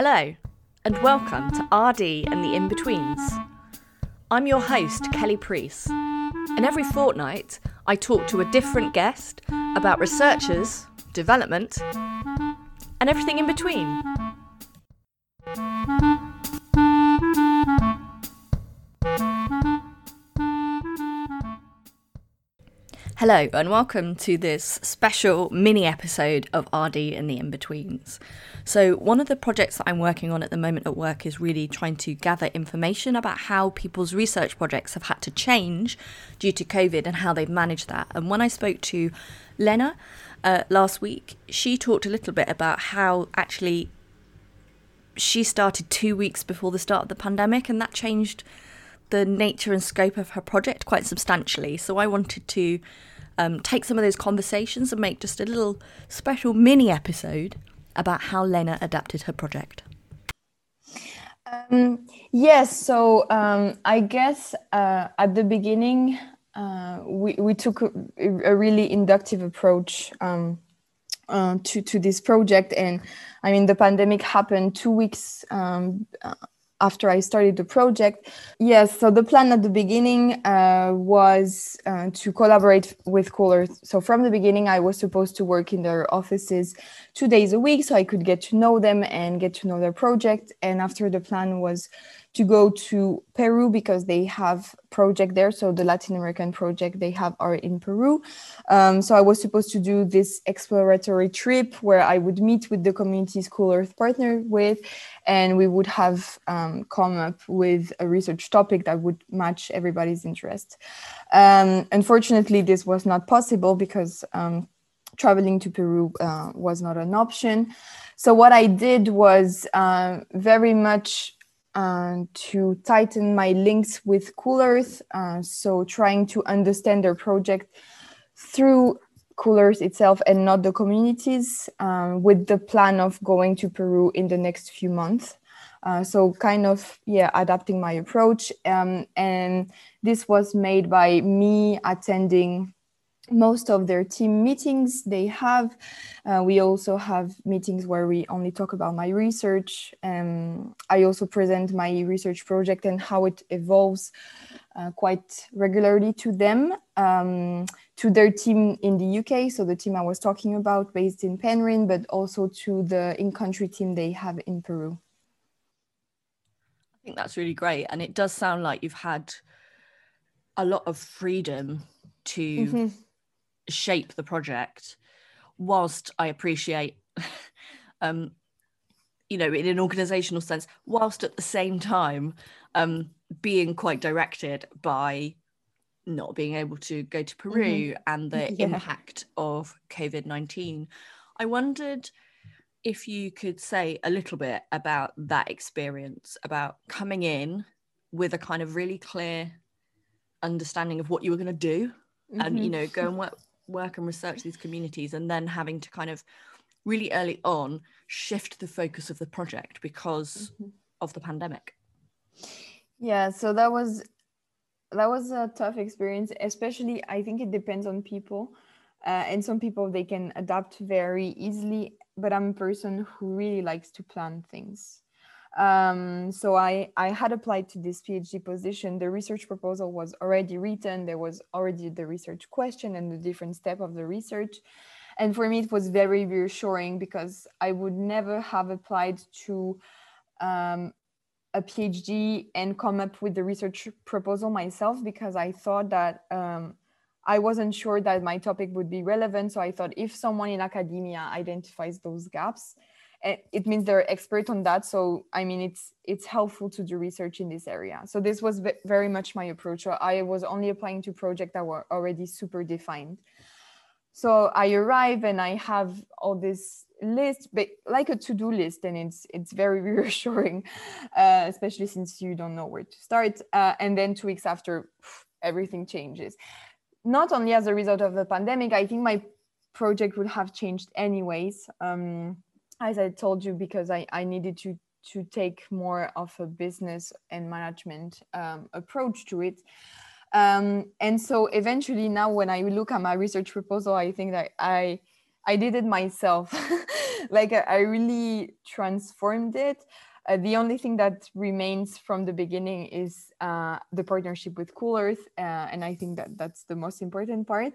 Hello, and welcome to RD and the In Betweens. I'm your host, Kelly Priest, and every fortnight I talk to a different guest about researchers, development, and everything in between. Hello, and welcome to this special mini episode of RD and the In Betweens. So, one of the projects that I'm working on at the moment at work is really trying to gather information about how people's research projects have had to change due to COVID and how they've managed that. And when I spoke to Lena uh, last week, she talked a little bit about how actually she started two weeks before the start of the pandemic, and that changed the nature and scope of her project quite substantially. So I wanted to um, take some of those conversations and make just a little special mini episode about how Lena adapted her project. Um, yes, so um, I guess uh, at the beginning, uh, we, we took a, a, really inductive approach um, uh, to, to this project. And I mean, the pandemic happened two weeks um, after I started the project. Yes, so the plan at the beginning uh, was uh, to collaborate with Cool Earth. So from the beginning, I was supposed to work in their offices two days a week so I could get to know them and get to know their project. And after the plan was to go to Peru because they have project there. So the Latin American project they have are in Peru. Um, so I was supposed to do this exploratory trip where I would meet with the community Cool Earth partner with, and we would have um, come up with a research topic that would match everybody's interest. Um, unfortunately, this was not possible because um, traveling to Peru uh, was not an option. So what I did was uh, very much uh, to tighten my links with Cool Earth. Uh, so trying to understand their project through Cool Earth itself and not the communities um, with the plan of going to Peru in the next few months. Uh, so kind of yeah adapting my approach um, and this was made by me attending most of their team meetings they have. Uh, we also have meetings where we only talk about my research. Um, I also present my research project and how it evolves uh, quite regularly to them, um, to their team in the UK. So the team I was talking about based in Penryn, but also to the in-country team they have in Peru. I think that's really great. And it does sound like you've had a lot of freedom to mm-hmm shape the project whilst I appreciate um you know in an organizational sense whilst at the same time um being quite directed by not being able to go to Peru mm-hmm. and the yeah. impact of COVID-19 I wondered if you could say a little bit about that experience about coming in with a kind of really clear understanding of what you were going to do mm-hmm. and you know go and work work and research these communities and then having to kind of really early on shift the focus of the project because mm-hmm. of the pandemic yeah so that was that was a tough experience especially i think it depends on people uh, and some people they can adapt very easily but i'm a person who really likes to plan things um, so I, I had applied to this PhD position. The research proposal was already written. There was already the research question and the different step of the research. And for me, it was very reassuring because I would never have applied to um, a PhD and come up with the research proposal myself because I thought that um, I wasn't sure that my topic would be relevant. So I thought if someone in academia identifies those gaps, it means they're expert on that. So i mean it's it's helpful to do research in this area. So this was very much my approach. I was only applying to projects that were already super defined. So i arrive and i have all this list but like a to-do list and it's it's very reassuring uh, especially since you don't know where to start uh, and then two weeks after everything changes. Not only as a result of the pandemic i think my project would have changed anyways. Um, as I told you, because I, I needed to to take more of a business and management um, approach to it. Um, and so eventually now when I look at my research proposal, I think that I I did it myself like I, really transformed it uh, the only thing that remains from the beginning is uh, the partnership with Cool Earth, uh, and I think that that's the most important part.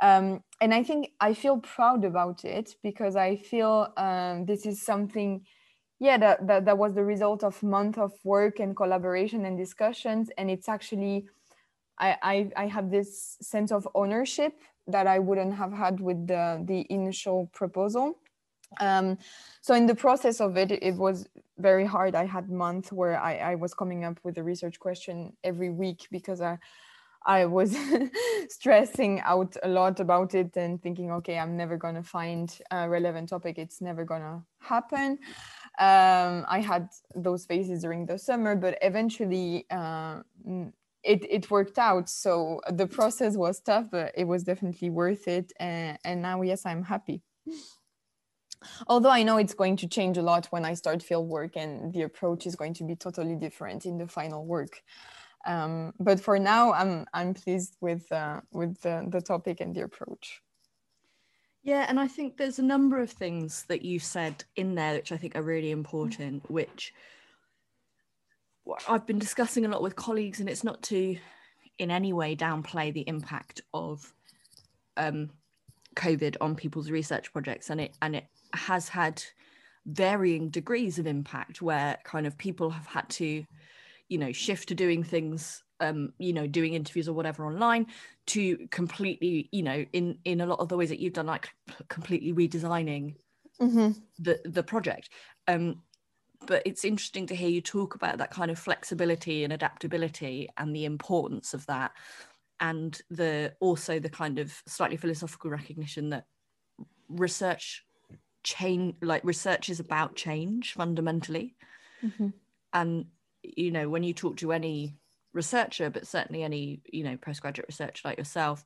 Um, and I think I feel proud about it because I feel um, this is something, yeah, that, that that was the result of month of work and collaboration and discussions, and it's actually, I I, I have this sense of ownership that I wouldn't have had with the the initial proposal. Um, so in the process of it, it was very hard. I had months where I, I was coming up with a research question every week because I, I was stressing out a lot about it and thinking, okay, I'm never going to find a relevant topic. It's never going to happen. Um, I had those phases during the summer, but eventually uh, it, it worked out. So the process was tough, but it was definitely worth it. And, and now, yes, I'm happy although i know it's going to change a lot when i start field work and the approach is going to be totally different in the final work um, but for now i'm i'm pleased with uh, with the, the topic and the approach. Yeah and i think there's a number of things that you said in there which i think are really important which i've been discussing a lot with colleagues and it's not to in any way downplay the impact of um, covid on people's research projects and it and it has had varying degrees of impact where kind of people have had to you know shift to doing things um you know doing interviews or whatever online to completely you know in in a lot of the ways that you've done like completely redesigning mm-hmm. the the project um but it's interesting to hear you talk about that kind of flexibility and adaptability and the importance of that and the also the kind of slightly philosophical recognition that research change like research is about change fundamentally mm-hmm. and you know when you talk to any researcher but certainly any you know postgraduate researcher like yourself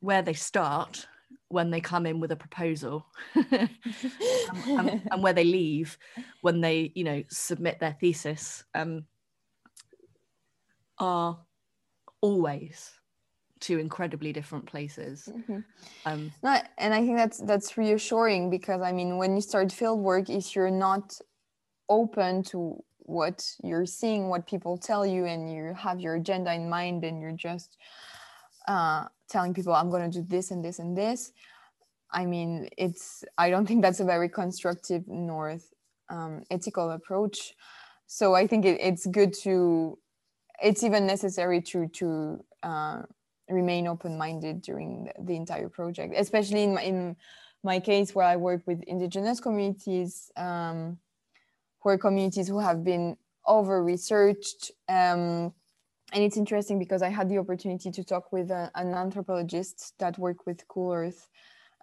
where they start when they come in with a proposal and, and, and, where they leave when they you know submit their thesis um, are always two incredibly different places mm-hmm. um, no, and i think that's that's reassuring because i mean when you start field work if you're not open to what you're seeing what people tell you and you have your agenda in mind and you're just uh, telling people i'm going to do this and this and this. I mean it's i don't think that's a very constructive nor um, ethical approach. So i think it, it's good to it's even necessary to to uh, remain open-minded during the, the entire project especially in my, in my case where i work with indigenous communities um, who are communities who have been over researched um, and it's interesting because i had the opportunity to talk with a, an anthropologist that worked with cool earth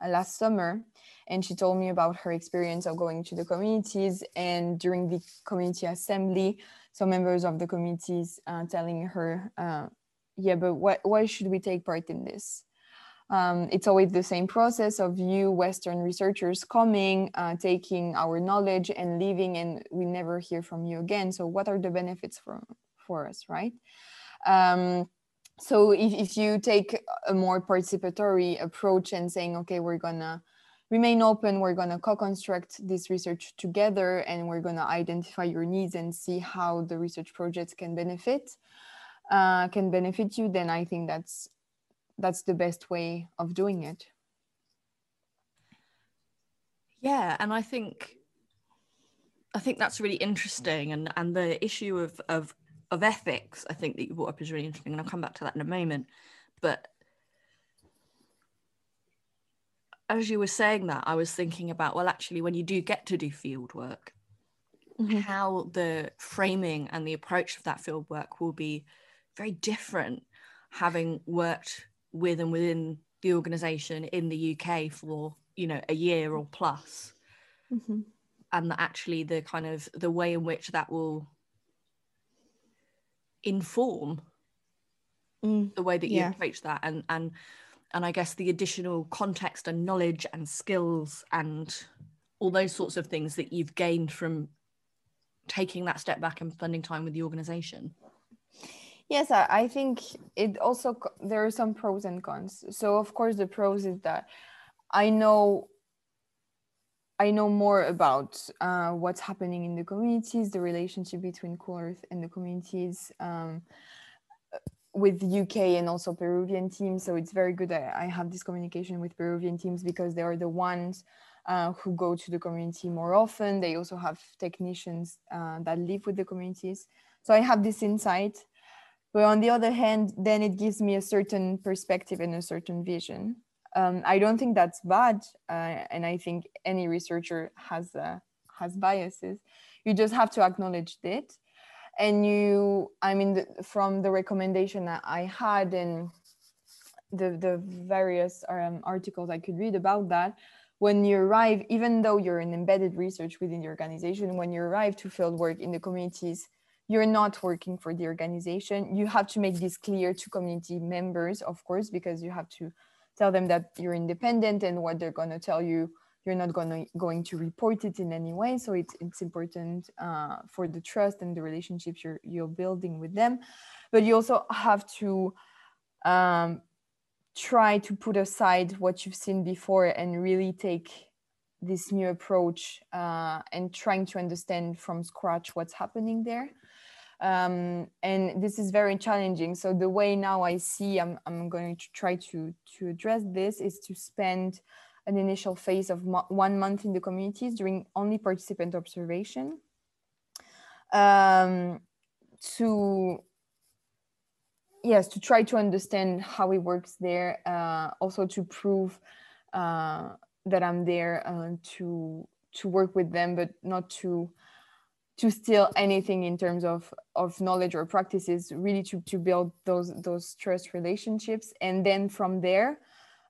uh, last summer and she told me about her experience of going to the communities and during the community assembly some members of the communities uh, telling her uh, yeah, but why, why should we take part in this? Um, it's always the same process of you Western researchers coming, uh, taking our knowledge and leaving, and we never hear from you again. So, what are the benefits for, for us, right? Um, so, if, if you take a more participatory approach and saying, okay, we're gonna remain open, we're gonna co construct this research together, and we're gonna identify your needs and see how the research projects can benefit uh, can benefit you, then I think that's that's the best way of doing it. Yeah, and I think I think that's really interesting, and and the issue of of of ethics, I think that you brought up is really interesting, and I'll come back to that in a moment. But as you were saying that, I was thinking about well, actually, when you do get to do field work, mm-hmm. how the framing and the approach of that field work will be very different having worked with and within the organization in the UK for you know a year or plus mm-hmm. and that actually the kind of the way in which that will inform mm, the way that you yeah. approach that and and and I guess the additional context and knowledge and skills and all those sorts of things that you've gained from taking that step back and spending time with the organization Yes, I, think it also there are some pros and cons. So of course the pros is that I know I know more about uh, what's happening in the communities, the relationship between Cool Earth and the communities um, with UK and also Peruvian teams. So it's very good that I have this communication with Peruvian teams because they are the ones uh, who go to the community more often. They also have technicians uh, that live with the communities. So I have this insight. But on the other hand, then it gives me a certain perspective and a certain vision. Um, I don't think that's bad, uh, and I think any researcher has uh, has biases. You just have to acknowledge it, and you. I mean, the, from the recommendation that I had and the the various um, articles I could read about that, when you arrive, even though you're an embedded research within the organization, when you arrive to field work in the communities, you're not working for the organization. You have to make this clear to community members, of course, because you have to tell them that you're independent and what they're going to tell you, you're not going to, going to report it in any way. So it's, it's important uh, for the trust and the relationships you're, you're building with them. But you also have to um, try to put aside what you've seen before and really take this new approach uh, and trying to understand from scratch what's happening there. Um, and this is very challenging. So the way now I see I'm, I'm going to try to, to address this is to spend an initial phase of mo one month in the communities during only participant observation um, to yes to try to understand how it works there uh, also to prove uh, that i'm there uh, to to work with them but not to to steal anything in terms of of knowledge or practices really to to build those those trust relationships and then from there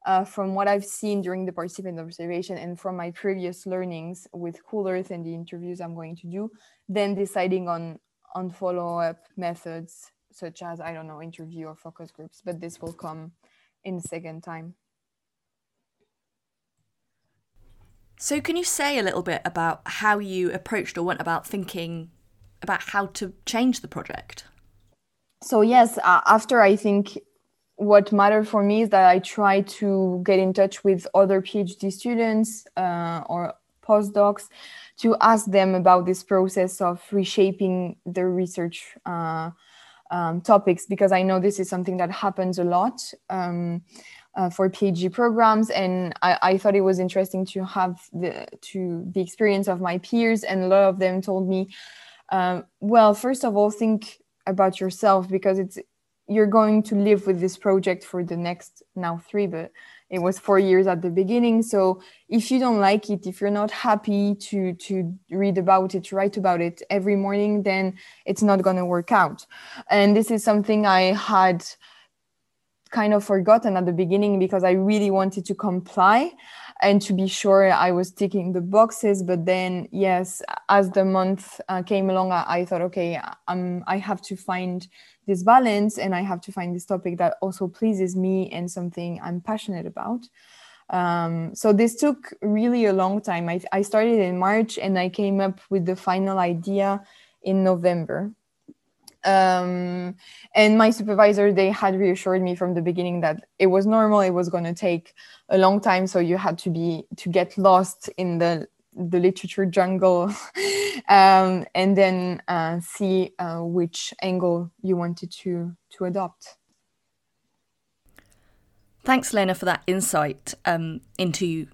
uh, from what I've seen during the participant observation and from my previous learnings with Cool Earth and the interviews I'm going to do, then deciding on on follow up methods such as I don't know interview or focus groups, but this will come in the second time. So, can you say a little bit about how you approached or went about thinking about how to change the project? So, yes, uh, after I think what mattered for me is that I try to get in touch with other PhD students uh, or postdocs to ask them about this process of reshaping their research uh, um, topics because I know this is something that happens a lot um, uh, for PhD programs, and I, I, thought it was interesting to have the to the experience of my peers, and a lot of them told me, um, well, first of all, think about yourself because it's you're going to live with this project for the next now three, but it was four years at the beginning. So if you don't like it if you're not happy to to read about it write about it every morning then it's not going to work out. And this is something i had kind of forgotten at the beginning because i really wanted to comply and to be sure i was ticking the boxes. But then yes as the month uh, came along I, I, thought okay um, i have to find this balance and i have to find this topic that also pleases me and something i'm passionate about. Um, so this took really a long time. I, I started in march and i came up with the final idea in november um, and my supervisor they had reassured me from the beginning that it was normal it was going to take a long time so you had to be to get lost in the the literature jungle um, and then uh, see uh, which angle you wanted to to adopt. Thanks, Lena, for that insight um, into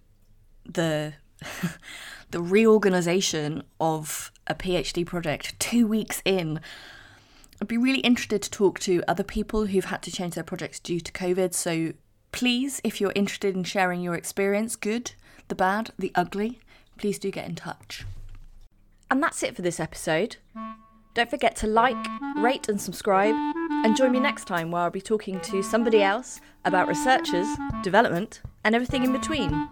the the reorganization of a PhD project two weeks in. I'd be really interested to talk to other people who've had to change their projects due to COVID. So please, if you're interested in sharing your experience, good, the bad, the ugly, please do get in touch. And that's it for this episode. Don't forget to like, rate, and subscribe, and join me next time where I'll be talking to somebody else about researchers, development, and everything in between.